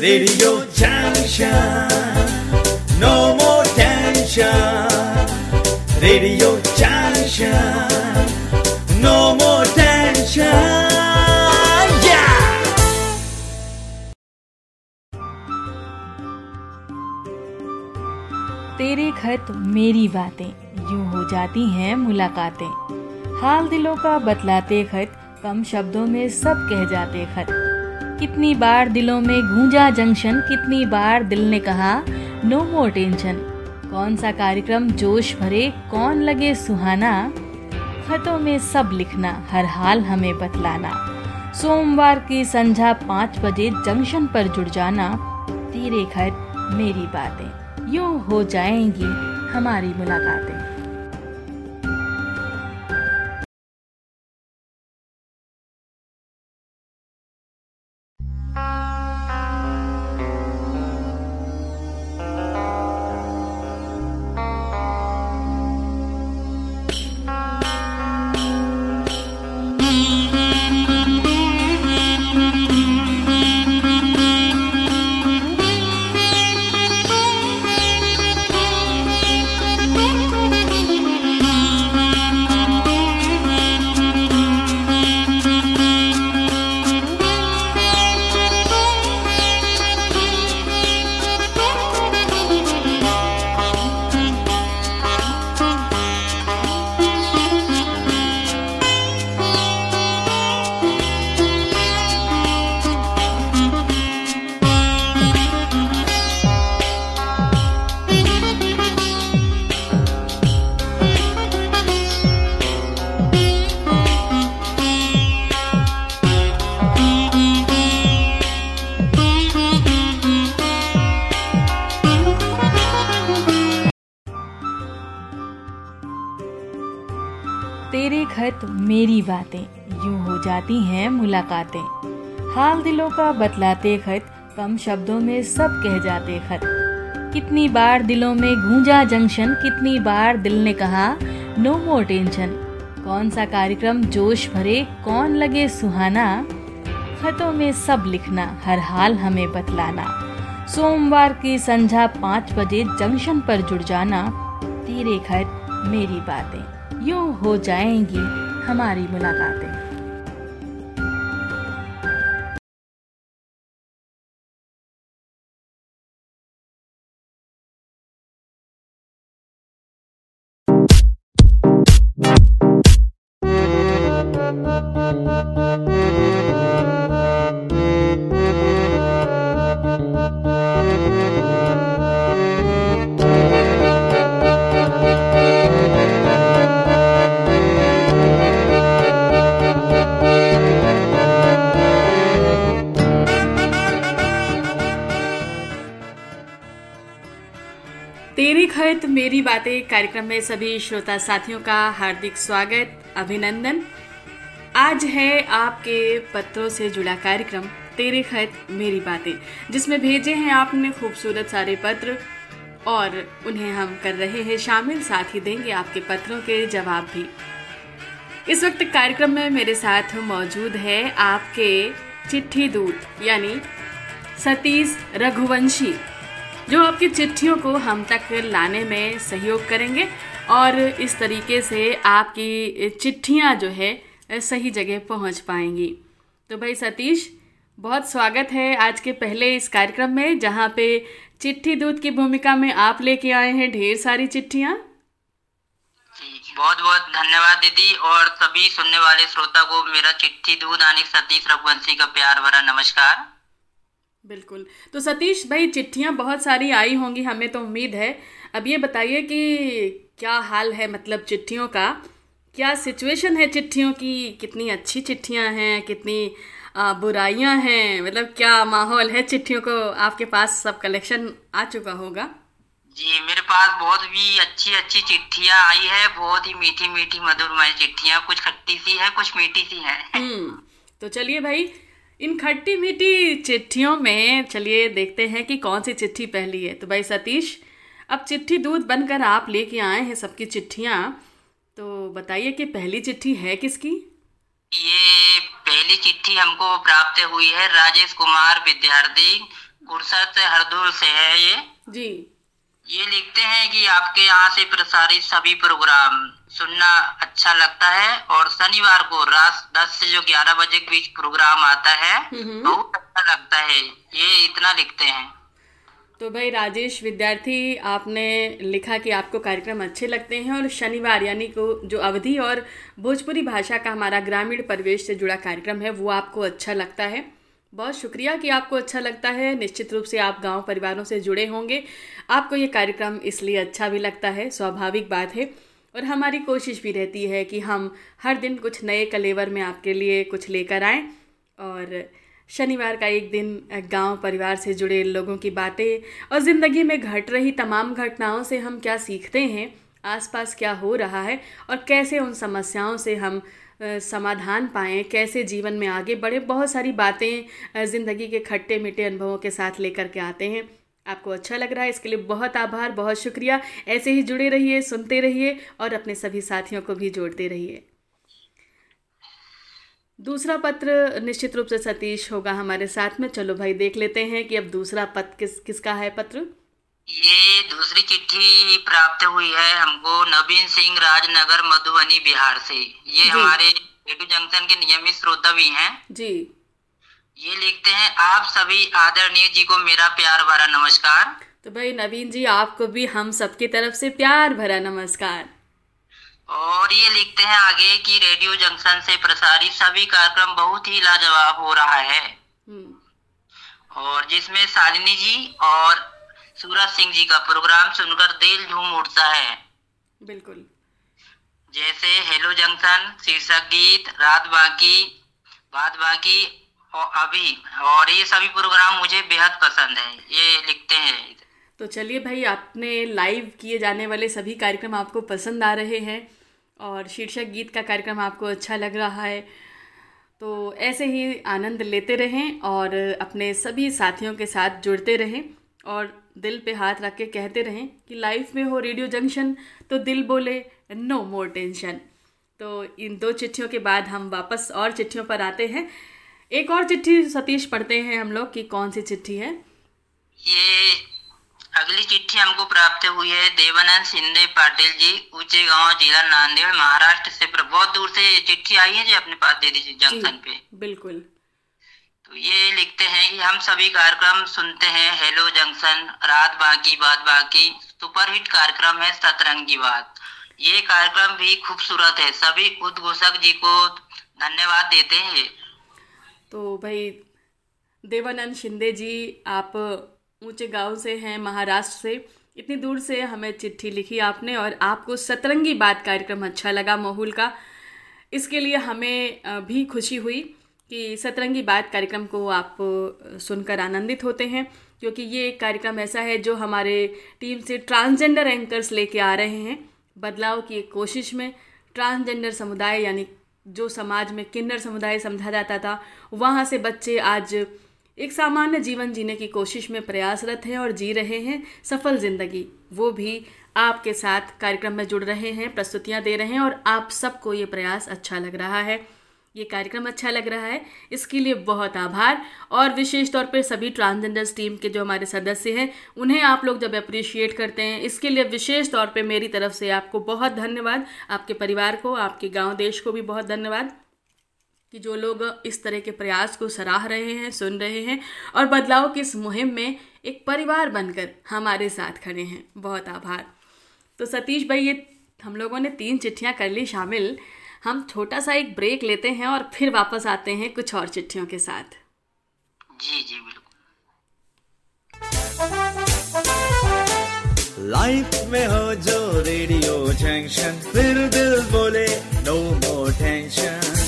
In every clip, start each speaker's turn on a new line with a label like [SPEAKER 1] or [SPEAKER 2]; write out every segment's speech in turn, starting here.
[SPEAKER 1] Radio Junction. No more tension. Radio Junction. No more tension.
[SPEAKER 2] तेरे खत मेरी बातें यूँ हो जाती हैं मुलाकातें हाल दिलों का बतलाते खत कम शब्दों में सब कह जाते खत कितनी बार दिलों में गूंजा जंक्शन, कितनी बार दिल ने कहा नो मोर टेंशन कौन सा कार्यक्रम जोश भरे, कौन लगे सुहाना? खतों में सब लिखना, हर हाल हमें बतलाना। सोमवार की संध्या पाँच बजे जंक्शन पर जुड़ जाना, तेरे खत मेरी बातें। यूँ हो जाएँगी हमारी मुलाकातें। तेरे खत मेरी बातें यूँ हो जाती हैं मुलाकातें। हाल दिलों का बतलाते खत, कम शब्दों में सब कह जाते खत। कितनी बार दिलों में गूंजा जंक्शन, कितनी बार दिल ने कहा नो मोर टेंशन कौन सा कार्यक्रम जोश भरे, कौन लगे सुहाना। खतों में सब लिखना, हर हाल हमें बतलाना। सोमवार की संध्या पाँच बजे जंक्शन पर जुड़ जाना, तेरे खत मेरी बातें। यूँ हो जाएँगी हमारी मुलाकातें। खत मेरी बातें कार्यक्रम में सभी श्रोता साथियों का हार्दिक स्वागत, अभिनंदन। आज है आपके पत्रों से जुड़ा कार्यक्रम, तेरे खत, मेरी बातें, जिसमें भेजे हैं आपने खूबसूरत सारे पत्र और उन्हें हम कर रहे हैं शामिल। साथ ही देंगे आपके पत्रों के जवाब भी। इस वक्त कार्यक्रम में मेरे साथ मौजूद है आपके चिट्ठी दूत, यानी सतीश रघुवंशी। जो आपकी चिट्ठियों को हम तक लाने में सहयोग करेंगे और इस तरीके से आपकी चिट्ठियाँ जो है, सही जगह पहुँच पाएँगी। तो भाई सतीश, बहुत स्वागत है आज के पहले इस कार्यक्रम में, जहाँ पे चिट्ठी दूत की भूमिका में आप लेके आए हैं ढेर सारी चिट्ठियाँ।
[SPEAKER 3] बहुत बहुत धन्यवाद दीदी, और सभी सुनने वाले श्रोता को मेरा चिट्ठी दूध आने सतीश रघुवंशी का प्यार भरा नमस्कार।
[SPEAKER 2] बिल्कुल। तो सतीश भाई चिट्ठियाँ बहुत सारी आई होंगी हमें तो उम्मीद है। अब ये बताइए कि क्या हाल है मतलब चिट्ठियों का? क्या सिचुएशन है चिट्ठियों की? कितनी अच्छी चिट्ठियाँ हैं कितनी बुराइयाँ हैं? मतलब क्या माहौल है चिट्ठियों को? आपके पास सब कलेक्शन आ चुका होगा।
[SPEAKER 3] जी मेरे पास बहुत भी अच्छी अच्छी चिट्ठियाँ आई है बहुत ही मीठी मीठी मधुरमय चिट्ठियाँ। कुछ खट्टी सी है कुछ मीठी सी है।
[SPEAKER 2] हम्म तो चलिए भाई इन खट्टी मीठी चिट्ठियों में चलिए देखते हैं कि कौन सी चिट्ठी पहली है। तो भाई सतीश अब चिट्ठी दूध बनकर आप लेके आए हैं सबकी चिट्ठियाँ। तो बताइए कि पहली चिट्ठी है किसकी?
[SPEAKER 3] ये पहली चिट्ठी हमको प्राप्त हुई है राजेश कुमार विद्यार्थी फुर्सत हरदोल से है ये।
[SPEAKER 2] जी।
[SPEAKER 3] ये लिखते हैं कि आपके यहाँ से प्रसारित सभी प्रोग्राम सुनना अच्छा लगता है और शनिवार को रात 10 से जो 11 बजे के बीच प्रोग्राम आता है। बहुत अच्छा लगता है। ये इतना लिखते हैं।
[SPEAKER 2] तो भाई राजेश विद्यार्थी आपने लिखा कि आपको कार्यक्रम अच्छे लगते हैं और शनिवार यानी को जो अवधि और भोजपुरी भाषा का हमारा ग्रामीण परिवेश से जुड़ा कार्यक्रम है वो आपको अच्छा लगता है। बहुत शुक्रिया कि आपको अच्छा लगता है। निश्चित रूप से आप गाँव परिवारों से जुड़े होंगे। आपको ये कार्यक्रम इसलिए अच्छा भी लगता है स्वाभाविक बात है। और हमारी कोशिश भी रहती है कि हम हर दिन कुछ नए कलेवर में आपके लिए कुछ लेकर आएँ और शनिवार का एक दिन गाँव परिवार से जुड़े लोगों की बातें और ज़िंदगी में घट रही तमाम घटनाओं से हम क्या सीखते हैं, आसपास क्या हो रहा है और कैसे उन समस्याओं से हम समाधान पाएँ, कैसे जीवन में आगे बढ़े, बहुत सारी बातें ज़िंदगी के खट्टे मीठे अनुभवों के साथ लेकर के आते हैं। आपको अच्छा लग रहा है इसके लिए बहुत आभार बहुत शुक्रिया। ऐसे ही जुड़े रहिए सुनते रहिए और अपने सभी साथियों को भी जोड़ते रहिए। दूसरा पत्र निश्चित रूप से सतीश होगा हमारे साथ में। चलो भाई देख लेते हैं कि अब दूसरा पत्र किस किसका है पत्र?
[SPEAKER 3] ये दूसरी चिट्ठी प्राप्त हुई है हमको नवीन सिंह राजनगर मधुबनी बिहार से। ये हमारे जंक्शन के नियमित श्रोता भी हैं।
[SPEAKER 2] जी।
[SPEAKER 3] ये लिखते हैं आप सभी आदरणीय जी को मेरा प्यार भरा नमस्कार।
[SPEAKER 2] तो भाई नवीन जी आपको भी हम सबकी तरफ़ से प्यार भरा नमस्कार।
[SPEAKER 3] और ये लिखते हैं आगे कि रेडियो जंक्शन से प्रसारित सभी कार्यक्रम बहुत ही लाजवाब हो रहा है।
[SPEAKER 2] हम्म,
[SPEAKER 3] और जिसमें शालिनी जी और सूरज सिंह जी का प्रोग्राम सुनकर दिल झूम उठता है।
[SPEAKER 2] बिल्कुल।
[SPEAKER 3] जैसे हेलो जंक्शन शीर्षक गीत रात बाकी बात बाकी अभी। और ये सभी प्रोग्राम मुझे बेहद पसंद है। ये लिखते हैं।
[SPEAKER 2] तो चलिए भाई, आपने लाइव किए जाने वाले सभी कार्यक्रम आपको पसंद आ रहे हैं और शीर्षक गीत का कार्यक्रम आपको अच्छा लग रहा है। तो ऐसे ही आनंद लेते रहें और अपने सभी साथियों के साथ जुड़ते रहें और दिल पे हाथ रख के कहते रहें कि लाइफ में हो रेडियो जंक्शन तो दिल बोले नो मोर टेंशन तो इन दो चिट्ठियों के बाद हम वापस और चिट्ठियों पर आते हैं। एक और चिट्ठी सतीश पढ़ते हैं हम लोग कि कौन सी चिट्ठी है?
[SPEAKER 3] ये अगली चिट्ठी हमको प्राप्त हुई है देवानंद शिंदे पाटिल जी ऊँचे गाँव जिला नांदेड़ महाराष्ट्र से बहुत दूर से ये चिट्ठी आई है जी अपने पास दे दीजिए जंक्शन पे।
[SPEAKER 2] बिल्कुल।
[SPEAKER 3] तो ये लिखते हैं कि हम सभी कार्यक्रम सुनते हैं हेलो जंक्शन रात बाकी बात बाकी सुपरहिट कार्यक्रम है सतरंग की बात। ये कार्यक्रम भी खूबसूरत है सभी उद्घोषक जी को धन्यवाद देते हैं।
[SPEAKER 2] तो भाई, देवानंद शिंदे जी, आप ऊँचे गाँव से हैं, महाराष्ट्र से। इतनी दूर से हमें चिट्ठी लिखी आपने और आपको सतरंगी बात कार्यक्रम अच्छा लगा माहौल का। इसके लिए हमें भी खुशी हुई कि सतरंगी बात कार्यक्रम को आप सुनकर आनंदित होते हैं, क्योंकि ये एक कार्यक्रम ऐसा है जो हमारे टीम से ट्रांसजेंडर एंकर्स लेके आ रहे हैं, बदलाव की एक कोशिश में। ट्रांसजेंडर समुदाय, यानी जो समाज में किन्नर समुदाय समझा जाता था वहाँ से बच्चे आज एक सामान्य जीवन जीने की कोशिश में प्रयासरत हैं और जी रहे हैं सफल ज़िंदगी। वो भी आपके साथ कार्यक्रम में जुड़ रहे हैं, प्रस्तुतियाँ दे रहे हैं और आप सबको ये प्रयास अच्छा लग रहा है। ये कार्यक्रम अच्छा लग रहा है। इसके लिए बहुत आभार और विशेष तौर पर सभी ट्रांसजेंडर्स टीम के जो हमारे सदस्य हैं, उन्हें आप लोग जब अप्रिशिएट करते हैं। इसके लिए विशेष तौर पे मेरी तरफ़ से आपको बहुत धन्यवाद। आपके परिवार को, आपके गाँव देश को भी बहुत धन्यवाद। कि जो लोग इस तरह के प्रयास को सराह रहे हैं सुन रहे हैं और बदलाव की इस मुहिम में एक परिवार बनकर हमारे साथ खड़े हैं। बहुत आभार। तो सतीश भाई ये हम लोगों ने तीन चिट्ठियाँ कर ली शामिल। हम छोटा सा एक ब्रेक लेते हैं और फिर वापस आते हैं कुछ और चिट्ठियों के साथ।
[SPEAKER 3] जी जी बिल्कुल।
[SPEAKER 1] लाइफ में हो जो रेडियो जंक्शन फिर दिल बोले नो मोर टेंशन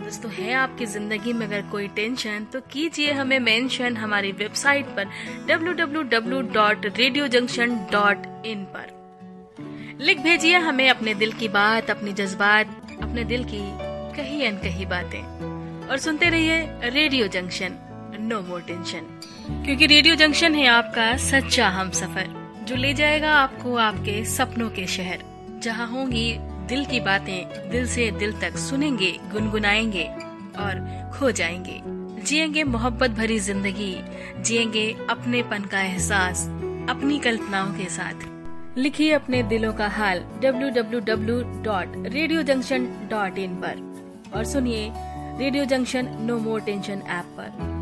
[SPEAKER 2] दोस्तों है आपकी ज़िंदगी में अगर कोई टेंशन तो कीजिए हमें मेंशन हमारी वेबसाइट पर www.radiojunction.in पर। लिख भेजिए हमें अपने दिल की बात, अपनी जज्बात, अपने दिल की कही अनकही बातें। और सुनते रहिए radio junction no more tension क्योंकि रेडियो जंक्शन है आपका सच्चा हम सफ़र जो ले जाएगा आपको आपके सपनों के शहर। जहाँ होंगी दिल की बातें, दिल से दिल तक सुनेंगे, गुनगुनाएँगे और खो जाएँगे। जिएँगे मोहब्बत भरी ज़िंदगी, जिएँगे अपनेपन का एहसास, अपनी कल्पनाओं के साथ। लिखिए अपने दिलों का हाल www.radiojunction.in पर और सुनिए radio junction no more tension app पर।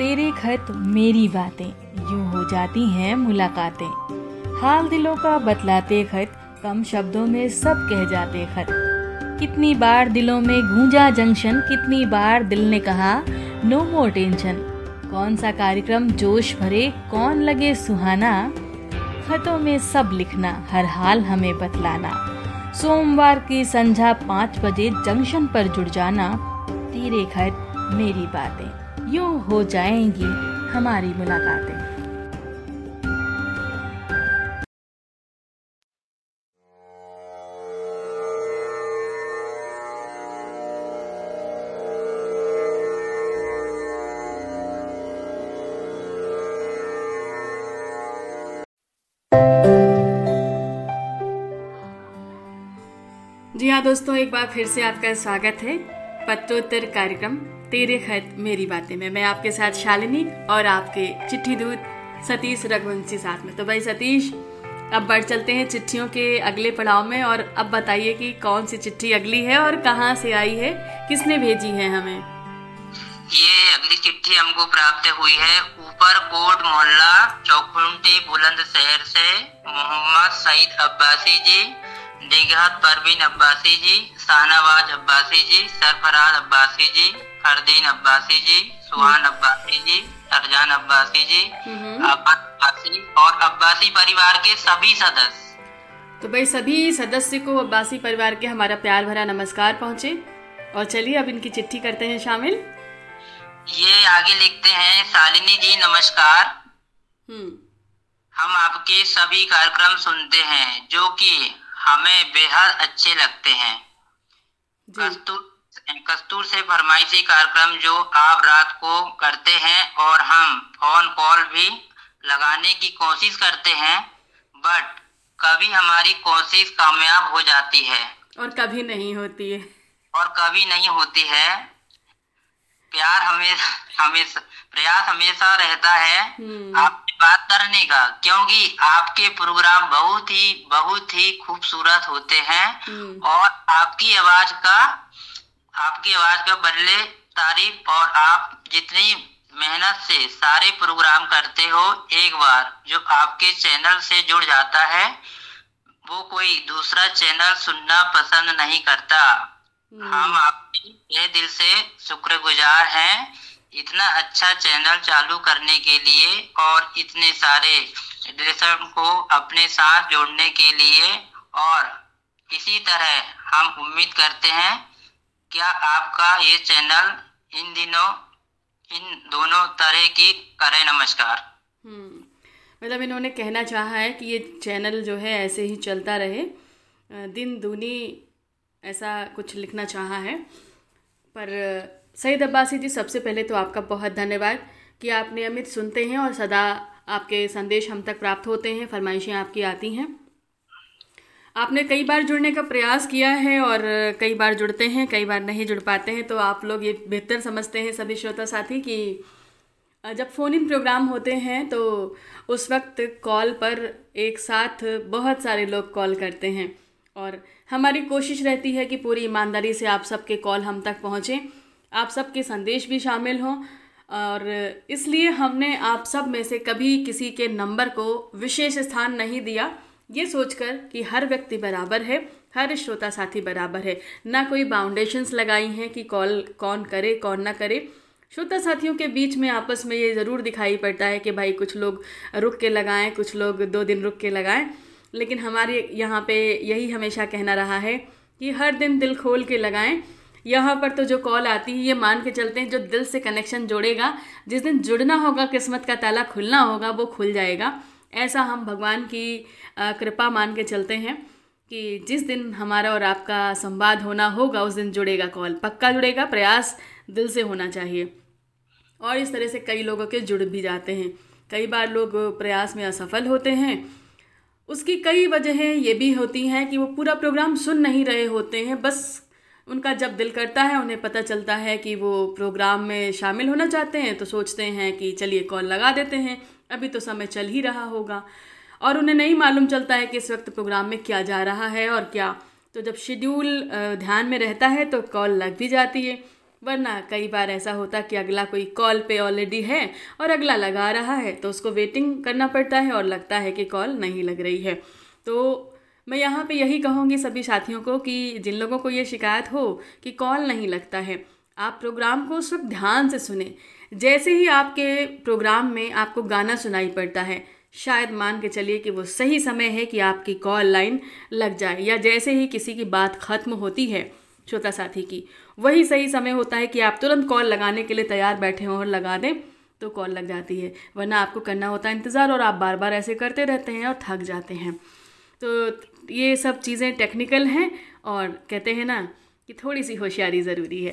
[SPEAKER 2] तेरे खत मेरी बातें, यूँ हो जाती हैं मुलाकातें। हाल दिलों का बतलाते खत, कम शब्दों में सब कह जाते खत। कितनी बार दिलों में गूंजा जंक्शन, कितनी बार दिल ने कहा नो मोर टेंशन कौन सा कार्यक्रम जोश भरे, कौन लगे सुहाना। खतों में सब लिखना, हर हाल हमें बतलाना। सोमवार की संध्या पाँच बजे जंक्शन पर जुड़ जाना, तेरे खत मेरी बातें। यूँ हो जाएँगी हमारी मुलाकातें। जी हाँ दोस्तों, एक बार फिर से आपका स्वागत है पत्रोत्तर कार्यक्रम। तेरे खत मेरी बातें में मैं आपके साथ शालिनी और आपके चिट्ठी दूत सतीश रघुवंशी साथ में। तो भाई सतीश, अब बढ़ चलते हैं चिट्ठियों के अगले पड़ाव में और अब बताइए कि कौन सी चिट्ठी अगली है और कहाँ से आई है? किसने भेजी है हमें?
[SPEAKER 3] ये अगली चिट्ठी हमको प्राप्त हुई है ऊपर कोट मोहल्ला चौकुंटी बुलंद शहर से मोहम्मद सईद अब्बासी जी। दिघात परवीन अब्बासी जी शाहनवाज अब्बासी जी सरफराज अब्बासी जी फरदीन अब्बासी जी सुहान अब्बासी जी अरजान अब्बासी जी अब्बासी और अब्बासी परिवार के सभी सदस्य।
[SPEAKER 2] तो भाई सभी सदस्य को अब्बासी परिवार के हमारा प्यार भरा नमस्कार पहुँचे। और चलिए अब इनकी चिट्ठी करते हैं शामिल।
[SPEAKER 3] ये आगे लिखते हैं शालिनी जी नमस्कार। हम्म। हम आपके सभी कार्यक्रम सुनते हैं जो कि हमें बेहद अच्छे लगते हैं। कस्तूर कस्तूर से फरमाइशी कार्यक्रम जो आप रात को करते हैं और हम फ़ोन कॉल भी लगाने की कोशिश करते हैं बट कभी हमारी कोशिश कामयाब हो जाती है।
[SPEAKER 2] और कभी नहीं होती है।
[SPEAKER 3] और कभी नहीं होती है। प्यार हमेशा हमेशा प्रयास हमेशा रहता है। हम्म। बात करने का क्योंकि आपके प्रोग्राम बहुत ही बहुत ही खूबसूरत होते हैं हम्म। और आपकी आवाज़ का आपकी आवाज़ का बदले तारीफ़ और आप जितनी मेहनत से सारे प्रोग्राम करते हो एक बार जो आपके चैनल से जुड़ जाता है वो कोई दूसरा चैनल सुनना पसंद नहीं करता हम्म। हम आपके दिल से शुक्रगुजार हैं इतना अच्छा चैनल चालू करने के लिए और इतने सारे को अपने साथ जोड़ने के लिए और इसी तरह हम उम्मीद करते हैं क्या आपका ये चैनल इन दिनों इन दोनों तरह की करे नमस्कार।
[SPEAKER 2] हम्म, मतलब इन्होंने कहना चाहा है कि ये चैनल जो है ऐसे ही चलता रहे। दिन दूनी ऐसा कुछ लिखना चाहा है पर सईद अब्बासी जी, सबसे पहले तो आपका बहुत धन्यवाद कि आप नियमित सुनते हैं और सदा आपके संदेश हम तक प्राप्त होते हैं, फरमाइशें आपकी आती हैं। आपने कई बार जुड़ने का प्रयास किया है और कई बार जुड़ते हैं, कई बार नहीं जुड़ पाते हैं तो आप लोग ये बेहतर समझते हैं सभी श्रोता साथी कि जब फ़ोन इन प्रोग्राम होते हैं तो उस वक्त कॉल पर एक साथ बहुत सारे लोग कॉल करते हैं। और हमारी कोशिश रहती है कि पूरी ईमानदारी से आप सबके कॉल हम तक पहुँचें। आप सबके संदेश भी शामिल हों। और इसलिए हमने आप सब में से कभी किसी के नंबर को विशेष स्थान नहीं दिया। ये सोचकर कि हर व्यक्ति बराबर है, हर श्रोता साथी बराबर है। ना कोई बाउंडेशंस लगाई हैं कि कॉल, कौन करे, कौन ना करे। श्रोता साथियों के बीच में आपस में ये ज़रूर दिखाई पड़ता है कि भाई कुछ लोग रुक के लगाएँ, कुछ लोग दो दिन रुक के लगाएँ। लेकिन हमारे यहाँ पे यही हमेशा कहना रहा है कि हर दिन दिल खोल के लगाएँ। यहाँ पर तो जो कॉल आती है, ये मान के चलते हैं, जो दिल से कनेक्शन जोड़ेगा, जिस दिन जुड़ना होगा, किस्मत का ताला खुलना होगा, वो खुल जाएगा। ऐसा हम भगवान की कृपा मान के चलते हैं कि जिस दिन हमारा और आपका संवाद होना होगा, उस दिन जुड़ेगा कॉल पक्का जुड़ेगा, प्रयास दिल से होना चाहिए। और इस तरह से कई लोगों के जुड़ भी जाते हैं। कई बार लोग प्रयास में असफल होते हैं। उसकी कई वजहें ये भी होती हैं कि वो पूरा प्रोग्राम सुन नहीं रहे होते हैं, बस उनका जब दिल करता है, उन्हें पता चलता है कि वो प्रोग्राम में शामिल होना चाहते हैं तो सोचते हैं कि चलिए कॉल लगा देते हैं। अभी तो समय चल ही रहा होगा। और उन्हें नहीं मालूम चलता है कि इस वक्त प्रोग्राम में क्या जा रहा है और क्या। तो जब शेड्यूल ध्यान में रहता है तो कॉल लग भी जाती है। वरना कई बार ऐसा होता कि अगला कोई कॉल पे ऑलरेडी है और अगला लगा रहा है तो उसको वेटिंग करना पड़ता है और लगता है कि कॉल नहीं लग रही है। तो मैं यहाँ पे यही कहूँगी सभी साथियों को कि जिन लोगों को ये शिकायत हो कि कॉल नहीं लगता है, आप प्रोग्राम को वक्त ध्यान से सुने। जैसे ही आपके प्रोग्राम में आपको गाना सुनाई पड़ता है, शायद मान के चलिए कि वो सही समय है कि आपकी कॉल लाइन लग जाए या जैसे ही किसी की बात ख़त्म होती है, श्रोता साथी की। वही सही समय होता है कि आप तुरंत कॉल लगाने के लिए तैयार बैठे हों और लगा दें तो कॉल लग जाती है, वरना आपको करना होता है इंतज़ार और आप बार बार ऐसे करते रहते हैं और थक जाते हैं। तो ये सब चीज़ें टेक्निकल हैं और कहते हैं ना कि थोड़ी सी होशियारी ज़रूरी है।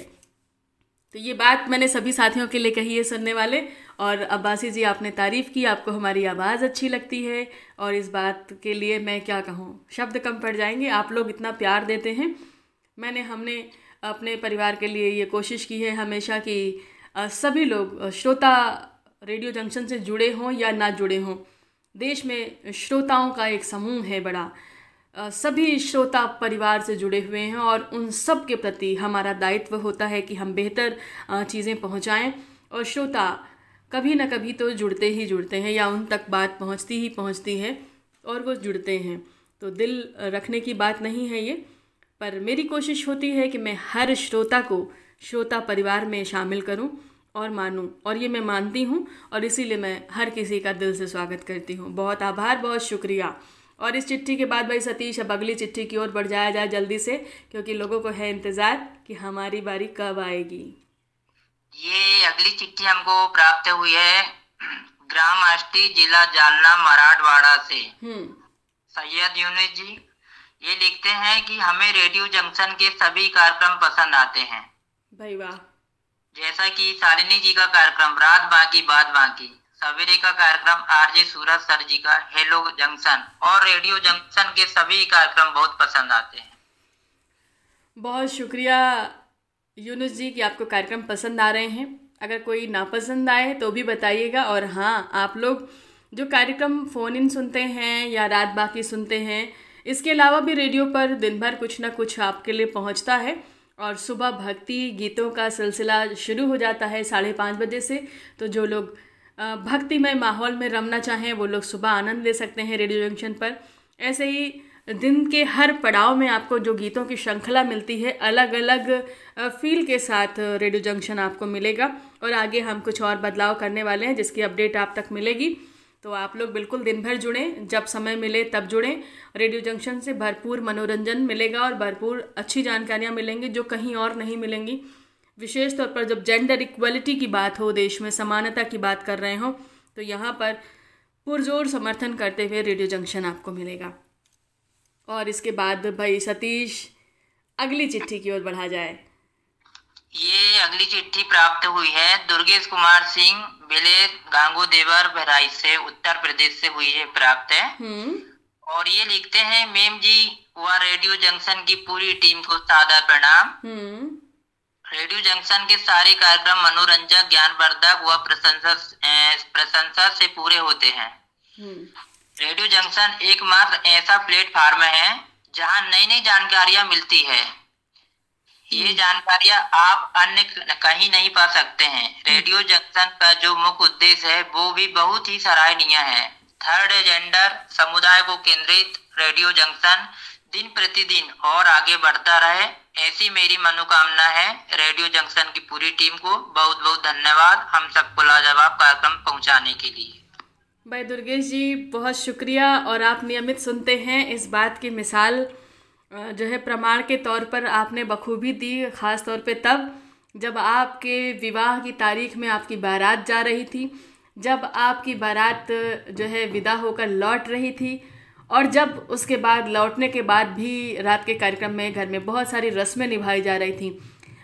[SPEAKER 2] तो ये बात मैंने सभी साथियों के लिए कही है सुनने वाले और अब्बासी जी, आपने तारीफ़ की, आपको हमारी आवाज़ अच्छी लगती है और इस बात के लिए मैं क्या कहूँ, शब्द कम पड़ जाएँगे, आप लोग इतना प्यार देते हैं। मैंने, हमने अपने परिवार के लिए ये कोशिश की है हमेशा कि सभी लोग श्रोता रेडियो जंक्शन से जुड़े हों या ना जुड़े हों। देश में श्रोताओं का एक समूह है बड़ा सभी श्रोता परिवार से जुड़े हुए हैं और उन सब के प्रति हमारा दायित्व होता है कि हम बेहतर चीज़ें पहुंचाएँ। और श्रोता कभी ना कभी तो जुड़ते ही जुड़ते हैं या उन तक बात पहुँचती ही पहुँचती है और वो जुड़ते हैं। तो दिल रखने की बात नहीं है ये, पर मेरी कोशिश होती है कि मैं हर श्रोता को श्रोता परिवार में शामिल करूँ और मानूं। और ये मैं मानती हूँ और इसीलिए मैं हर किसी का दिल से स्वागत करती हूँ। बहुत आभार, बहुत शुक्रिया। और इस चिट्ठी के बाद भाई सतीश अब अगली चिट्ठी की ओर बढ़ जाया जाए जल्दी से क्योंकि लोगों को है इंतज़ार कि हमारी बारी कब आएगी।
[SPEAKER 3] ये अगली चिट्ठी हमको प्राप्त हुई है ग्राम अष्टी जिला जालना मराठवाड़ा से। हम्म। सैयद यूनिस जी ये लिखते हैं कि हमें रेडियो जंक्शन के सभी कार्यक्रम पसंद आते हैं।
[SPEAKER 2] भाई वाह।
[SPEAKER 3] जैसा कि शालिनी जी का कार्यक्रम रात बाकी बात बाकी। सवेरे का कार्यक्रम, आरजे सूरज सर जी का, हेलो जंक्शन और रेडियो जंक्शन के सभी कार्यक्रम बहुत पसंद आते हैं।
[SPEAKER 2] बहुत शुक्रिया यूनुस जी कि आपको कार्यक्रम पसंद आ रहे हैं। अगर कोई नापसंद आए तो भी बताइएगा और हाँ आप लोग जो कार्यक्रम फ़ोन इन सुनते हैं या रात बाकी सुनते हैं, इसके अलावा भी रेडियो पर दिन भर कुछ ना कुछ आपके लिए पहुँचता है और सुबह भक्ति गीतों का सिलसिला शुरू हो जाता है साढ़े पाँच बजे से। तो जो लोग भक्तिमय माहौल में रमना चाहें, वो लोग सुबह आनंद ले सकते हैं रेडियो जंक्शन पर। ऐसे ही दिन के हर पड़ाव में आपको जो गीतों की श्रृंखला मिलती है अलग अलग फील के साथ रेडियो जंक्शन आपको मिलेगा। और आगे हम कुछ और बदलाव करने वाले हैं, जिसकी अपडेट आप तक मिलेगी। तो आप लोग बिल्कुल दिन भर जुड़ें, जब समय मिले तब जुड़ें। रेडियो जंक्शन से भरपूर मनोरंजन मिलेगा और भरपूर अच्छी जानकारियाँ मिलेंगी जो कहीं और नहीं मिलेंगी। विशेष तौर पर जब जेंडर इक्वलिटी की बात हो देश में समानता की बात कर रहे हों तो यहाँ पर पुरजोर समर्थन करते हुए रेडियो जंक्शन आपको मिलेगा। और इसके बाद भाई सतीश अगली चिट्ठी की ओर बढ़ा जाए।
[SPEAKER 3] ये अगली चिट्ठी प्राप्त हुई है। दुर्गेश कुमार सिंह बिले गांगू देवर बहराइच से उत्तर प्रदेश से हुई है प्राप्त। है हम्म। और ये लिखते हैं मेम जी व रेडियो जंक्शन की पूरी टीम को सादा प्रणाम। हम्म। रेडियो जंक्शन के सारे कार्यक्रम मनोरंजक ज्ञानवर्धक व प्रशंसा प्रशंसा से पूरे होते हैं। हम्म। रेडियो जंक्शन एकमात्र ऐसा प्लेटफॉर्म है जहाँ नई नई जानकारियाँ मिलती है। ये जानकारियाँ आप अन्य कहीं नहीं पा सकते हैं। रेडियो जंक्शन का जो मुख्य उद्देश्य है वो भी बहुत ही सराहनीय है। थर्ड जेंडर समुदाय को केंद्रित रेडियो जंक्शन दिन प्रतिदिन और आगे बढ़ता रहे। ऐसी मेरी मनोकामना है रेडियो जंक्शन की पूरी टीम को बहुत बहुत धन्यवाद हम सबको लाजवाब कार्यक्रम पहुँचाने के लिए।
[SPEAKER 2] भाई दुर्गेश जी, बहुत शुक्रिया और आप नियमित सुनते हैं इस बात की मिसाल जो है प्रमाण के तौर पर आपने बखूबी दी, ख़ास तौर पे तब जब आपके विवाह की तारीख में आपकी बारात जा रही थी, जब आपकी बारात जो है विदा होकर लौट रही थी और जब उसके बाद, लौटने के बाद भी रात के कार्यक्रम में, घर में बहुत सारी रस्में निभाई जा रही थी।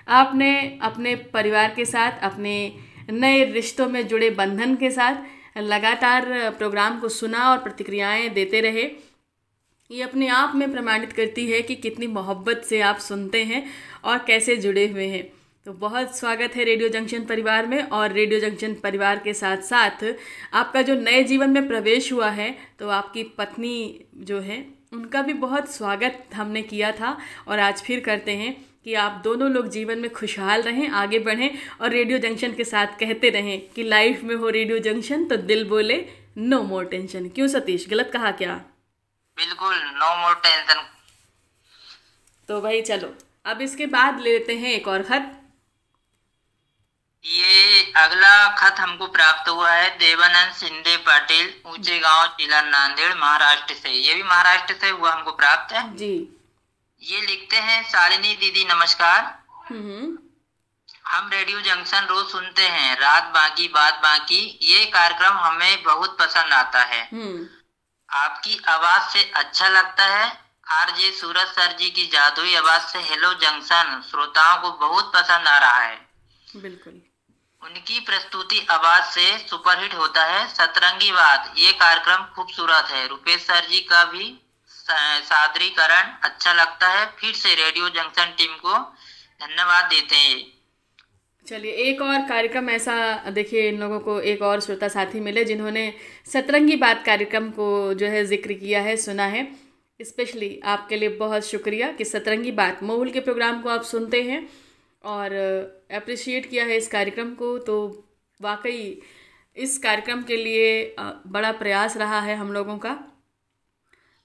[SPEAKER 2] आपने अपने परिवार के साथ, अपने नए रिश्तों में जुड़े बंधन के साथ लगातार प्रोग्राम को सुना और प्रतिक्रियाएँ देते रहे। ये अपने आप में प्रमाणित करती है कि कितनी मोहब्बत से आप सुनते हैं और कैसे जुड़े हुए हैं। तो बहुत स्वागत है रेडियो जंक्शन परिवार में और रेडियो जंक्शन परिवार के साथ साथ आपका जो नए जीवन में प्रवेश हुआ है तो आपकी पत्नी जो है उनका भी बहुत स्वागत हमने किया था और आज फिर करते हैं कि आप दोनों लोग जीवन में खुशहाल रहें आगे बढ़ें और रेडियो जंक्शन के साथ कहते रहें कि लाइफ में हो रेडियो जंक्शन तो दिल बोले नो मोर टेंशन क्यों सतीश? गलत कहा क्या?
[SPEAKER 3] बिल्कुल नो मोर टेंशन
[SPEAKER 2] तो भाई चलो अब इसके बाद लेते हैं एक और खत।
[SPEAKER 3] ये अगला खत हमको प्राप्त हुआ है देवानंद सिंधे पाटिल ऊँचे गाँव जिला नांदेड़ महाराष्ट्र से। ये भी महाराष्ट्र से हुआ हमको प्राप्त? है
[SPEAKER 2] जी।
[SPEAKER 3] ये लिखते हैं शालिनी दीदी नमस्कार।
[SPEAKER 2] हम्म।
[SPEAKER 3] हम रेडियो जंक्शन रोज सुनते हैं रात बाकी बात बाकी। ये कार्यक्रम हमें बहुत पसंद आता है।
[SPEAKER 2] हम्म।
[SPEAKER 3] आपकी आवाज़ से अच्छा लगता है। आरजे सूरज सर जी की जादुई आवाज़ से हेलो जंक्शन श्रोताओं को बहुत पसंद आ रहा है।
[SPEAKER 2] बिल्कुल।
[SPEAKER 3] उनकी प्रस्तुति आवाज़ से सुपरहिट होता है। सतरंगी बात ये कार्यक्रम खूबसूरत है। रुपेश सर जी का भी सादरीकरण अच्छा लगता है। फिर से रेडियो जंक्शन टीम को धन्यवाद देते हैं।
[SPEAKER 2] चलिए एक और कार्यक्रम ऐसा देखिए इन लोगों को एक और श्रोता साथी मिले जिन्होंने सतरंगी बात कार्यक्रम को जो है ज़िक्र किया है सुना है। स्पेशली आपके लिए बहुत शुक्रिया कि सतरंगी बात मोहुल के प्रोग्राम को आप सुनते हैं। और अप्रिशिएट किया है इस कार्यक्रम को तो वाकई इस कार्यक्रम के लिए बड़ा प्रयास रहा है हम लोगों का।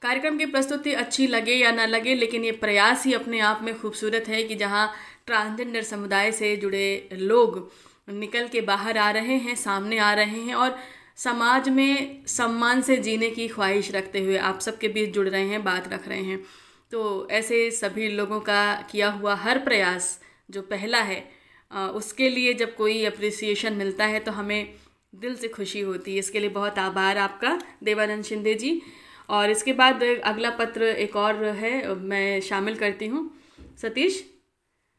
[SPEAKER 2] कार्यक्रम की प्रस्तुति अच्छी लगे या ना लगे, लेकिन ये प्रयास ही अपने आप में खूबसूरत है कि जहाँ ट्रांसजेंडर समुदाय से जुड़े लोग निकल के बाहर आ रहे हैं, सामने आ रहे हैं और समाज में सम्मान से जीने की ख्वाहिश रखते हुए आप सबके बीच जुड़ रहे हैं, बात रख रहे हैं। तो ऐसे सभी लोगों का किया हुआ हर प्रयास जो पहला है उसके लिए जब कोई अप्रिसिएशन मिलता है तो हमें दिल से खुशी होती है। इसके लिए बहुत आभार आपका देवानंद शिंदे जी। और इसके बाद अगला पत्र एक और है मैं शामिल करती हूँ। सतीश?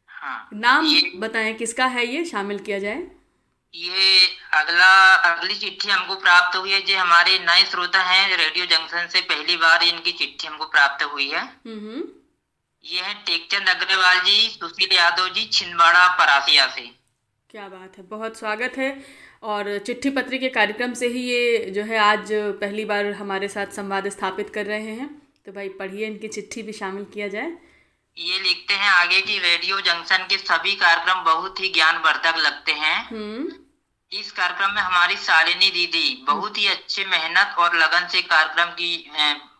[SPEAKER 3] हाँ।
[SPEAKER 2] नाम बताएँ किसका है ये? शामिल किया जाए।
[SPEAKER 3] ये अगला अगली चिट्ठी हमको प्राप्त हुई है जो हमारे नए श्रोता हैं रेडियो जंक्शन से पहली बार इनकी चिट्ठी हमको प्राप्त हुई है।
[SPEAKER 2] हम्म।
[SPEAKER 3] ये है टेकचंद अग्रवाल जी सुशील यादव जी छिंदवाड़ा परासिया से।
[SPEAKER 2] क्या बात है बहुत स्वागत है। और चिट्ठी पत्री के कार्यक्रम से ही ये जो है आज पहली बार हमारे साथ संवाद स्थापित कर रहे हैं। तो भाई पढ़िए इनकी चिट्ठी भी शामिल किया जाए।
[SPEAKER 3] ये लिखते हैं आगे की रेडियो जंक्शन के सभी कार्यक्रम बहुत ही ज्ञानवर्धक लगते हैं।
[SPEAKER 2] हम्म।
[SPEAKER 3] इस कार्यक्रम में हमारी शालिनी दीदी बहुत ही अच्छे मेहनत और लगन से कार्यक्रम की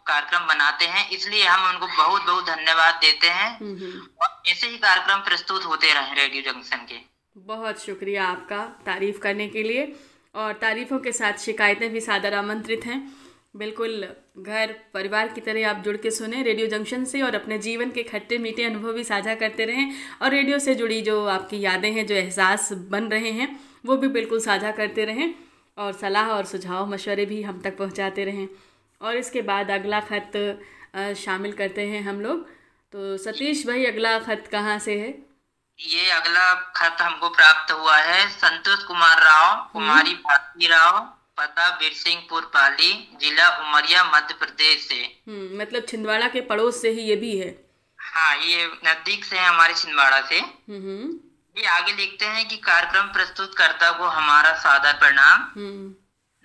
[SPEAKER 3] कार्यक्रम बनाते हैं इसलिए हम उनको बहुत बहुत धन्यवाद देते हैं।
[SPEAKER 2] हम्म हम्म।
[SPEAKER 3] और ऐसे ही कार्यक्रम प्रस्तुत होते रहे रेडियो जंक्शन के।
[SPEAKER 2] बहुत शुक्रिया आपका तारीफ़ करने के लिए और तारीफों के साथ शिकायतें भी सादर आमंत्रित हैं। बिल्कुल घर परिवार की तरह आप जुड़ के सुने रेडियो जंक्शन से और अपने जीवन के खट्टे मीठे अनुभव भी साझा करते रहें और रेडियो से जुड़ी जो आपकी यादें हैं जो एहसास बन रहे हैं वो भी बिल्कुल साझा करते रहें और सलाह और सुझाव मशवरे भी हम तक पहुंचाते रहें। और इसके बाद अगला खत शामिल करते हैं हम लोग। तो सतीश भाई अगला खत कहाँ से है?
[SPEAKER 3] ये अगला खत हमको प्राप्त हुआ है संतोष कुमार राव कुमारी भारती राव पता बिरसिंहपुर पाली जिला उमरिया मध्य प्रदेश से।
[SPEAKER 2] हम्म मतलब छिंदवाड़ा के पड़ोस से ही ये भी है।
[SPEAKER 3] हाँ ये नज़दीक से है हमारे छिंदवाड़ा से।
[SPEAKER 2] हम्म
[SPEAKER 3] ये आगे लिखते हैं कि कार्यक्रम प्रस्तुत करता को हमारा सादर प्रणाम।
[SPEAKER 2] हम्म।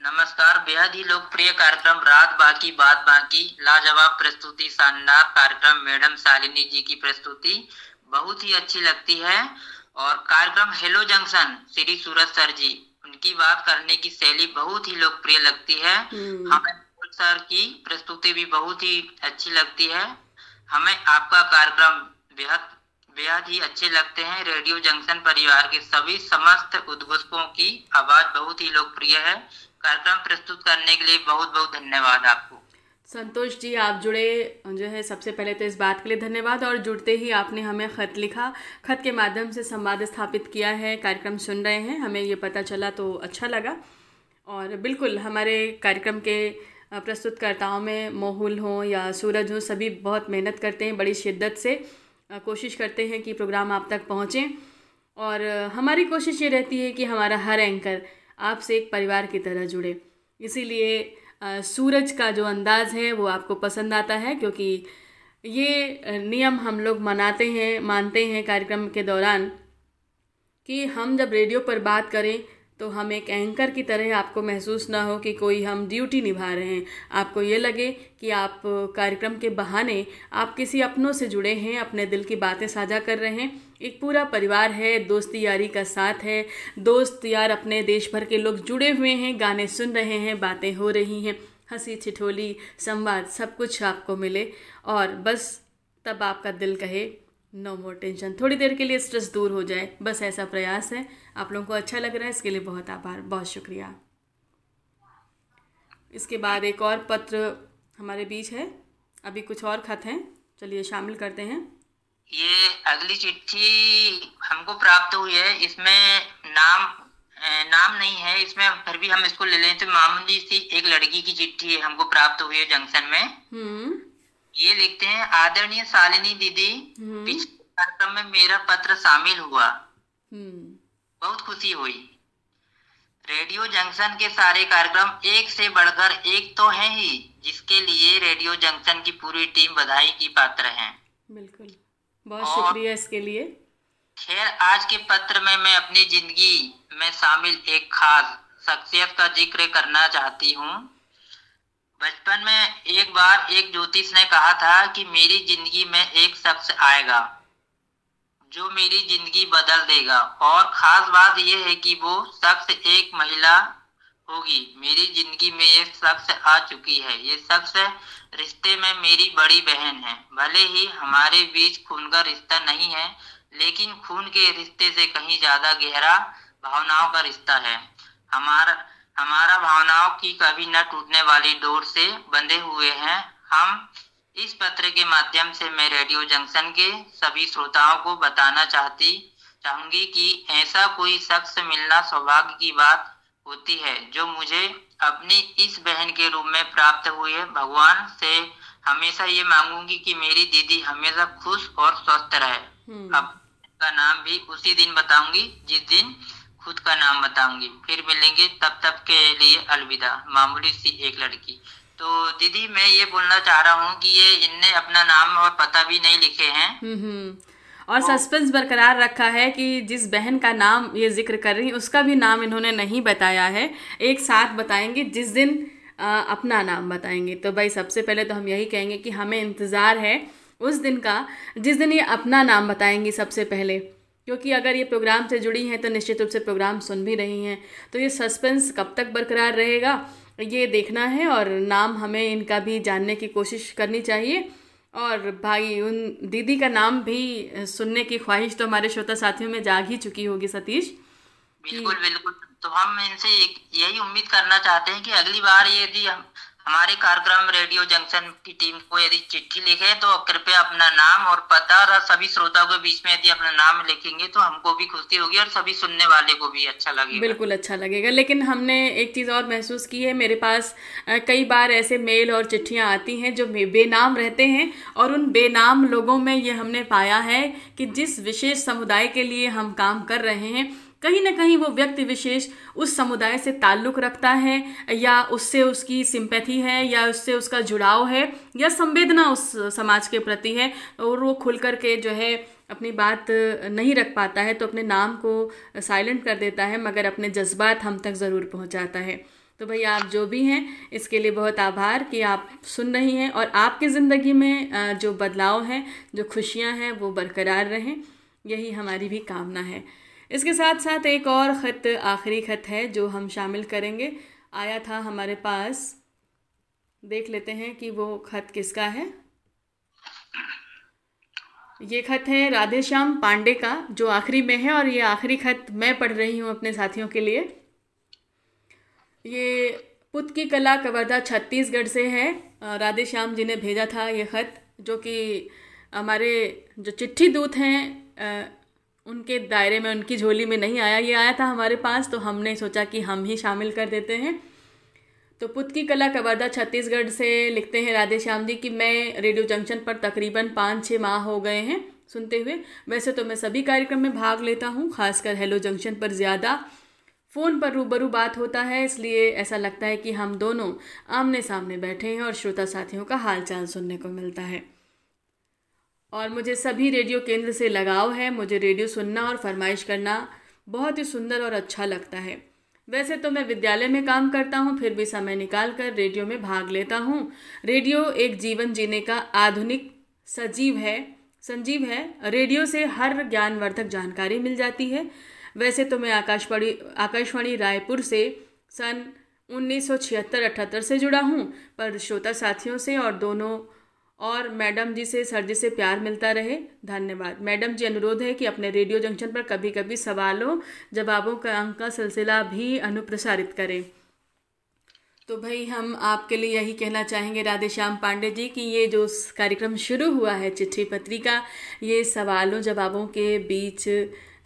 [SPEAKER 3] नमस्कार बेहद ही लोकप्रिय कार्यक्रम रात बाकी बात बाकी लाजवाब प्रस्तुति शानदार कार्यक्रम मैडम शालिनी जी की प्रस्तुति बहुत ही अच्छी लगती है। और कार्यक्रम hello junction Shri Suraj sir ji उनकी बात करने की शैली बहुत ही लोकप्रिय लगती है।
[SPEAKER 2] हम्म।
[SPEAKER 3] हमें सर की प्रस्तुति भी बहुत ही अच्छी लगती है। हमें आपका कार्यक्रम बेहद बेहद ही अच्छे लगते हैं। रेडियो जंक्शन परिवार के सभी समस्त उद्घोषकों की आवाज़ बहुत ही लोकप्रिय है। कार्यक्रम प्रस्तुत करने के लिए बहुत बहुत धन्यवाद आपको।
[SPEAKER 2] संतोष जी, आप जुड़े जो है, सबसे पहले तो इस बात के लिए धन्यवाद और जुड़ते ही आपने हमें ख़त लिखा। खत के माध्यम से संवाद स्थापित किया है, कार्यक्रम सुन रहे हैं, हमें ये पता चला तो अच्छा लगा। और बिल्कुल, हमारे कार्यक्रम के प्रस्तुतकर्ताओं में मोहुल हों या सूरज हो, सभी बहुत मेहनत करते हैं, बड़ी शिद्दत से कोशिश करते हैं कि प्रोग्राम आप तक पहुँचें। और हमारी कोशिश ये रहती है कि हमारा हर एंकर आपसे एक परिवार की तरह जुड़े। इसीलिए सूरज का जो अंदाज़ है, वो आपको पसंद आता है, क्योंकि ये नियम हम लोग मनाते हैं, मानते हैं कार्यक्रम के दौरान कि हम जब रेडियो पर बात करें तो हम एक एंकर की तरह आपको महसूस ना हो कि कोई हम ड्यूटी निभा रहे हैं। आपको ये लगे कि आप कार्यक्रम के बहाने आप किसी अपनों से जुड़े हैं, अपने दिल की बातें साझा कर रहे हैं। एक पूरा परिवार है, दोस्ती यारी का साथ है। दोस्त यार अपने देश भर के लोग जुड़े हुए हैं, गाने सुन रहे हैं, बातें हो रही हैं, हँसी, ठिठोली, संवाद, सब कुछ आपको मिले। और बस तब आपका दिल कहे नो मोर टेंशन थोड़ी देर के लिए स्ट्रेस दूर हो जाए। बस ऐसा प्रयास है। आप लोगों को अच्छा लग रहा है, इसके लिए बहुत आभार, बहुत शुक्रिया। इसके बाद एक और पत्र हमारे बीच है। अभी कुछ और खत हैं। चलिए शामिल करते हैं।
[SPEAKER 3] ये अगली चिट्ठी हमको प्राप्त हुई है। इसमें नाम नाम नहीं है। इसमें फिर भी हम इसको ले लें तो मामूली सी एक लड़की की चिट्ठी हमको प्राप्त हुई है जंक्शन में। हम्म। ये लिखते हैं आदरणीय शालिनी दीदी हम्म। पिछले कार्यक्रम में मेरा पत्र शामिल हुआ। हम्म। बहुत खुशी हुई। रेडियो जंक्शन के सारे कार्यक्रम एक से बढ़कर एक तो है ही जिसके लिए रेडियो जंक्शन की पूरी टीम बधाई की पात्र है।
[SPEAKER 2] बिल्कुल। बहुत शुक्रिया इसके लिए।
[SPEAKER 3] खैर आज के पत्र में मैं अपनी ज़िंदगी में शामिल एक खास शख्सियत का ज़िक्र करना चाहती हूँ। बचपन में एक बार एक ज्योतिष ने कहा था कि मेरी ज़िंदगी में एक शख्स आएगा जो मेरी ज़िंदगी बदल देगा। और खास बात यह है कि वो शख्स एक महिला होगी। मेरी ज़िंदगी में ये शख्स आ चुकी है। ये शख्स रिश्ते में मेरी बड़ी बहन है। भले ही हमारे बीच खून का रिश्ता नहीं है, लेकिन खून के रिश्ते से कहीं ज़्यादा गहरा भावनाओं का रिश्ता है। हमारा हमारा भावनाओं की कभी न टूटने वाली डोर से बंधे हुए हैं। हम इस पत्र के माध्यम से मैं रेडियो जंक्शन के सभी श्रोताओं को बताना चाहती, चाहूँगी कि ऐसा कोई शख्स मिलना सौभाग्य की बात होती है जो मुझे अपनी इस बहन के रूप में प्राप्त हुई है। भगवान से हमेशा ये मांगूँगी कि मेरी दीदी हमेशा खुश और स्वस्थ रहे। हम्म। अब का नाम भी उसी दिन बताऊँगी जिस दिन खुद का नाम बताऊँगी। फिर मिलेंगे तब तक के लिए अलविदा। मामूली सी एक लड़की। तो दीदी मैं ये बोलना चाह रहा हूँ कि ये इनने अपना नाम और पता भी नहीं लिखे हैं। हम्म, हम्म।
[SPEAKER 2] और सस्पेंस बरकरार रखा है कि जिस बहन का नाम ये ज़िक्र कर रही उसका भी नाम इन्होंने नहीं बताया है। एक साथ बताएँगे जिस दिन आ, अपना नाम बताएँगे। तो भाई सबसे पहले तो हम यही कहेंगे कि हमें इंतज़ार है उस दिन का जिस दिन ये अपना नाम बताएँगी सबसे पहले। क्योंकि अगर ये प्रोग्राम से जुड़ी हैं तो निश्चित रूप से प्रोग्राम सुन भी रही हैं। तो ये सस्पेंस कब तक बरकरार रहेगा ये देखना है और नाम हमें इनका भी जानने की कोशिश करनी चाहिए। और भाई, उन दीदी का नाम भी सुनने की ख्वाहिश तो हमारे श्रोता साथियों में जाग ही चुकी होगी, सतीश।
[SPEAKER 3] बिल्कुल बिल्कुल। तो हम इनसे यही उम्मीद करना चाहते हैं कि अगली बार यदि हमारे कार्यक्रम रेडियो जंक्शन की टीम को यदि चिट्ठी लिखे तो कृपया अपना नाम और पता और सभी श्रोताओं के बीच में यदि अपना नाम लिखेंगे तो हमको भी खुशी होगी और सभी सुनने वाले को भी अच्छा लगेगा।
[SPEAKER 2] बिल्कुल अच्छा लगेगा। लेकिन हमने एक चीज़ और महसूस की है, मेरे पास कई बार ऐसे मेल और चिट्ठियाँ आती हैं जो बेनाम रहते हैं और उन बेनाम लोगों में ये हमने पाया है कि जिस विशेष समुदाय के लिए हम काम कर रहे हैं कहीं ना कहीं वो व्यक्ति विशेष उस समुदाय से ताल्लुक़ रखता है, या उससे उसकी सिंपैथी है, या उससे उसका जुड़ाव है, या संवेदना उस समाज के प्रति है, और वो खुल कर के जो है अपनी बात नहीं रख पाता है तो अपने नाम को साइलेंट कर देता है, मगर अपने जज्बात हम तक ज़रूर पहुंचाता है। तो भाई आप जो भी हैं, इसके लिए बहुत आभार कि आप सुन रही हैं, और आपकी ज़िंदगी में जो बदलाव हैं, जो खुशियाँ हैं, वो बरकरार रहें। यही हमारी भी कामना है। इसके साथ साथ एक और ख़त, आखिरी ख़त है, जो हम शामिल करेंगे। आया था हमारे पास। देख लेते हैं कि वो ख़त किसका है। ये खत है राधे श्याम पांडे का, जो आखिरी में है, और ये आखिरी खत मैं पढ़ रही हूँ अपने साथियों के लिए। ये पुत की कला कवर्धा छत्तीसगढ़ से है। राधे श्याम जी ने भेजा था ये ख़त, जो कि हमारे जो चिट्ठी दूत हैं उनके दायरे में, उनकी झोली में नहीं आया। ये आया था हमारे पास तो हमने सोचा कि हम ही शामिल कर देते हैं।
[SPEAKER 4] तो पुत की कला कवर्धा छत्तीसगढ़ से लिखते हैं राधे श्याम जी कि मैं रेडियो जंक्शन पर तकरीबन पाँच छः माह हो गए हैं सुनते हुए। वैसे तो मैं सभी कार्यक्रम में भाग लेता हूँ, खासकर हेलो जंक्शन पर ज़्यादा फ़ोन पर रूबरू बात होता है, इसलिए ऐसा लगता है कि हम दोनों आमने सामने बैठे हैं और श्रोता साथियों का हालचाल सुनने को मिलता है। और मुझे सभी रेडियो केंद्र से लगाव है, मुझे रेडियो सुनना और फरमाइश करना बहुत ही सुंदर और अच्छा लगता है। वैसे तो मैं विद्यालय में काम करता हूँ, फिर भी समय निकाल कर रेडियो में भाग लेता हूँ। रेडियो एक जीवन जीने का आधुनिक सजीव है, संजीव है। रेडियो से हर ज्ञानवर्धक जानकारी मिल जाती है। वैसे तो मैं आकाशवाणी आकाशवाणी रायपुर से सन उन्नीस सौ छिहत्तर अठहत्तर से जुड़ा हूँ, पर श्रोता साथियों से और दोनों और मैडम जी से, सर जी से प्यार मिलता रहे। धन्यवाद। मैडम जी, अनुरोध है कि अपने रेडियो जंक्शन पर कभी कभी सवालों, जवाबों का अंक का सिलसिला भी अनुप्रसारित करें। तो भाई, हम आपके लिए यही कहना चाहेंगे राधे श्याम पांडे जी कि ये जो कार्यक्रम शुरू हुआ है चिट्ठी पत्रिका, ये सवालों, जवाबों के बीच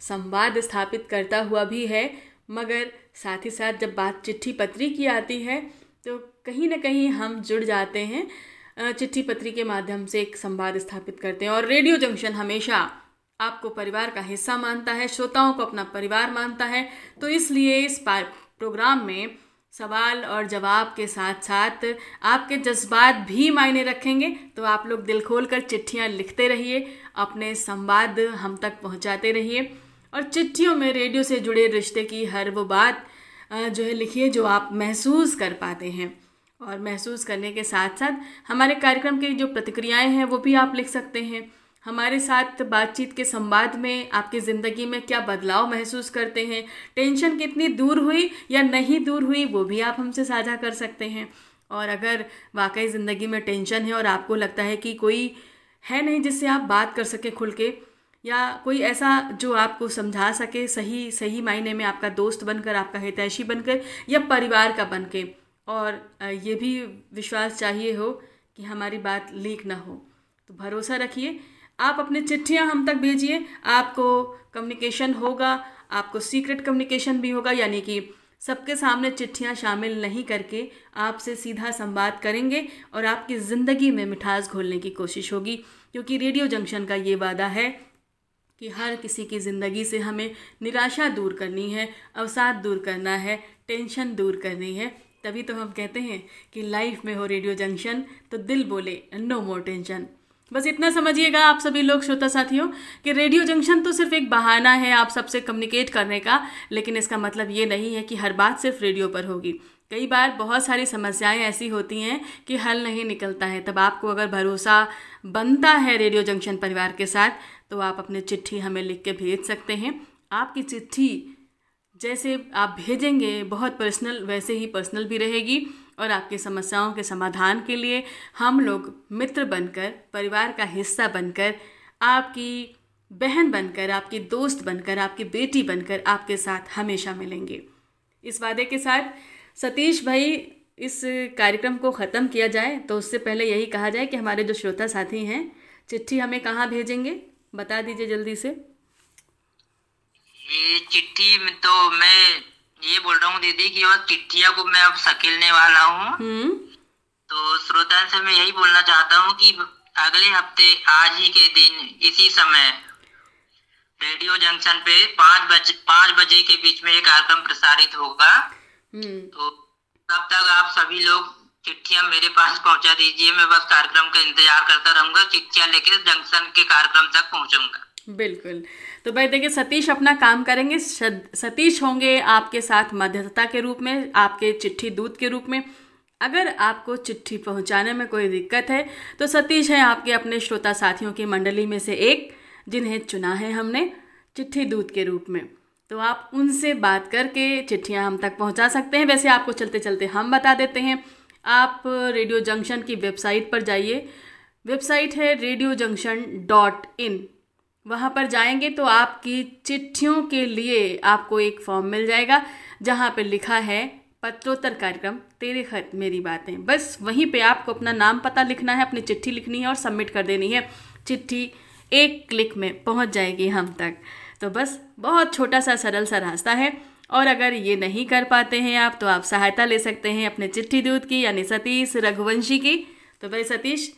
[SPEAKER 4] संवाद स्थापित करता हुआ भी है। मगर साथ ही साथ जब बात चिट्ठी पत्री की आती है तो कहीं ना कहीं हम जुड़ जाते हैं। चिट्ठी पत्री के माध्यम से एक संवाद स्थापित करते हैं। और रेडियो जंक्शन हमेशा आपको परिवार का हिस्सा मानता है, श्रोताओं को अपना परिवार मानता है। तो इसलिए इस प्रोग्राम में सवाल और जवाब के साथ साथ आपके जज्बात भी मायने रखेंगे। तो आप लोग दिल खोल कर चिट्ठियाँ लिखते रहिए, अपने संवाद हम तक पहुँचाते रहिए। और चिट्ठियों में रेडियो से जुड़े रिश्ते की हर वो बात जो है लिखिए, जो आप महसूस कर पाते हैं। और महसूस करने के साथ साथ हमारे कार्यक्रम की जो प्रतिक्रियाएँ हैं, वो भी आप लिख सकते हैं। हमारे साथ बातचीत के संवाद में आपकी ज़िंदगी में क्या बदलाव महसूस करते हैं, टेंशन कितनी दूर हुई या नहीं दूर हुई, वो भी आप हमसे साझा कर सकते हैं। और अगर वाकई ज़िंदगी में टेंशन है और आपको लगता है कि कोई है नहीं जिससे आप बात कर सकें खुल के, या कोई ऐसा जो आपको समझा सके, सही सही मायने में आपका दोस्त बनकर, आपका हितैषी बनकर या परिवार का बन के और ये भी विश्वास चाहिए हो कि हमारी बात लीक ना हो। तो भरोसा रखिए। आप अपनी चिट्ठियाँ हम तक भेजिए। आपको कम्युनिकेशन होगा, आपको सीक्रेट कम्युनिकेशन भी होगा, यानी कि सबके सामने चिट्ठियाँ शामिल नहीं करके आपसे सीधा संवाद करेंगे और आपकी ज़िंदगी में मिठास घोलने की कोशिश होगी। क्योंकि रेडियो जंक्शन का ये वादा है कि हर किसी की ज़िंदगी से हमें निराशा दूर करनी है, अवसाद दूर करना है, टेंशन दूर करनी है। तभी तो हम कहते हैं कि लाइफ में हो रेडियो जंक्शन तो दिल बोले नो मोर टेंशन बस इतना समझिएगा आप सभी लोग श्रोता साथियों, कि रेडियो जंक्शन तो सिर्फ़ एक बहाना है आप सबसे कम्युनिकेट करने का, लेकिन इसका मतलब ये नहीं है कि हर बात सिर्फ़ रेडियो पर होगी। कई बार बहुत सारी समस्याएँ ऐसी होती हैं कि हल नहीं निकलता है। तब आपको अगर भरोसा बनता है रेडियो जंक्शन परिवार के साथ तो आप अपनी चिट्ठी हमें लिख के भेज सकते हैं। आपकी चिट्ठी जैसे आप भेजेंगे, बहुत पर्सनल वैसे ही पर्सनल भी रहेगी और आपकी समस्याओं के समाधान के लिए हम लोग मित्र बनकर, परिवार का हिस्सा बनकर, आपकी बहन बनकर, आपकी दोस्त बनकर, आपकी बेटी बनकर आपके साथ हमेशा मिलेंगे। इस वादे के साथ सतीश भाई इस कार्यक्रम को ख़त्म किया जाए तो उससे पहले यही कहा जाए कि हमारे जो श्रोता साथी हैं, चिट्ठी हमें कहाँ भेजेंगे? बता दीजिए जल्दी से।
[SPEAKER 3] ये चिट्ठी में तो मैं ये बोल रहा हूँ दीदी कि वह चिट्ठिया को मैं अब सकेलने वाला हूँ।
[SPEAKER 4] हम्म।
[SPEAKER 3] तो श्रोता से मैं यही बोलना चाहता हूँ कि अगले हफ़्ते आज ही के दिन इसी समय रेडियो जंक्शन पे पाँच बजे पाँच बजे के बीच में ये कार्यक्रम प्रसारित होगा।
[SPEAKER 4] हम्म।
[SPEAKER 3] तो तब तक आप सभी लोग चिट्ठियाँ मेरे पास पहुँचा दीजिए। मैं बस कार्यक्रम का इंतज़ार करता रहूँगा। चिट्ठियाँ लेके जंक्शन के कार्यक्रम तक पहुंचूँगा।
[SPEAKER 4] बिल्कुल। तो भाई देखिए, सतीश अपना काम करेंगे। सतीश होंगे आपके साथ मध्यस्थता के रूप में, आपके चिट्ठी दूत के रूप में। अगर आपको चिट्ठी पहुँचाने में कोई दिक्कत है तो सतीश है आपके अपने श्रोता साथियों की मंडली में से एक, जिन्हें चुना है हमने चिट्ठी दूत के रूप में। तो आप उनसे बात करके चिट्ठियाँ हम तक पहुँचा सकते हैं। वैसे आपको चलते चलते हम बता देते हैं। आप रेडियो जंक्शन की वेबसाइट पर जाइए। वेबसाइट है रेडियो जंक्शन डॉट इन। वहाँ पर जाएँगे तो आपकी चिट्ठियों के लिए आपको एक फॉर्म मिल जाएगा, जहाँ पर लिखा है, पत्रोत्तर कार्यक्रम, तेरे खत, मेरी बातें। बस वहीं पे आपको अपना नाम पता लिखना है, अपनी चिट्ठी लिखनी है और सबमिट कर देनी है। चिट्ठी एक क्लिक में पहुँच जाएगी हम तक। तो बस बहुत छोटा सा सरल सा रास्ता है। और अगर ये नहीं कर पाते हैं आप तो आप सहायता ले सकते हैं अपने चिट्ठी दूत की, यानी सतीश रघुवंशी की। तो भाई सतीश,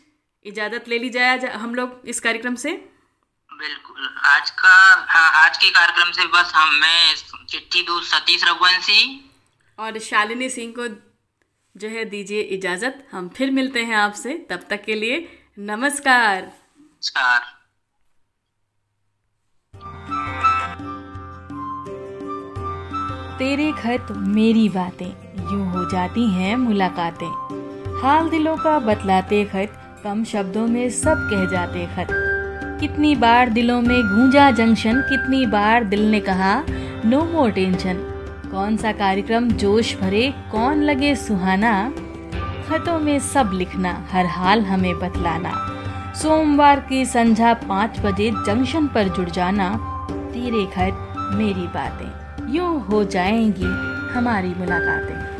[SPEAKER 4] इजाज़त ले ली जाए हम लोग इस कार्यक्रम से।
[SPEAKER 3] बिल्कुल। आज का हाँ आज के कार्यक्रम से बस हम मैं चिट्ठी दूत सतीश रघुवंशी।
[SPEAKER 4] और शालिनी सिंह को जो है दीजिए इजाज़त। हम फिर मिलते हैं आपसे। तब तक के लिए नमस्कार।
[SPEAKER 3] नमस्कार।
[SPEAKER 4] तेरे खत मेरी बातें यूँ हो जाती हैं मुलाकातें। हाल दिलों का बतलाते खत कम शब्दों में सब कह जाते खत। कितनी बार दिलों में गूंजा जंक्शन, कितनी बार दिल ने कहा नो मोर टेंशन कौन सा कार्यक्रम जोश भरे, कौन लगे सुहाना? खतों में सब लिखना, हर हाल हमें बतलाना। सोमवार की संध्या पाँच बजे जंक्शन पर जुड़ जाना, तेरे घर मेरी बातें। यूँ हो जाएँगी हमारी मुलाकातें।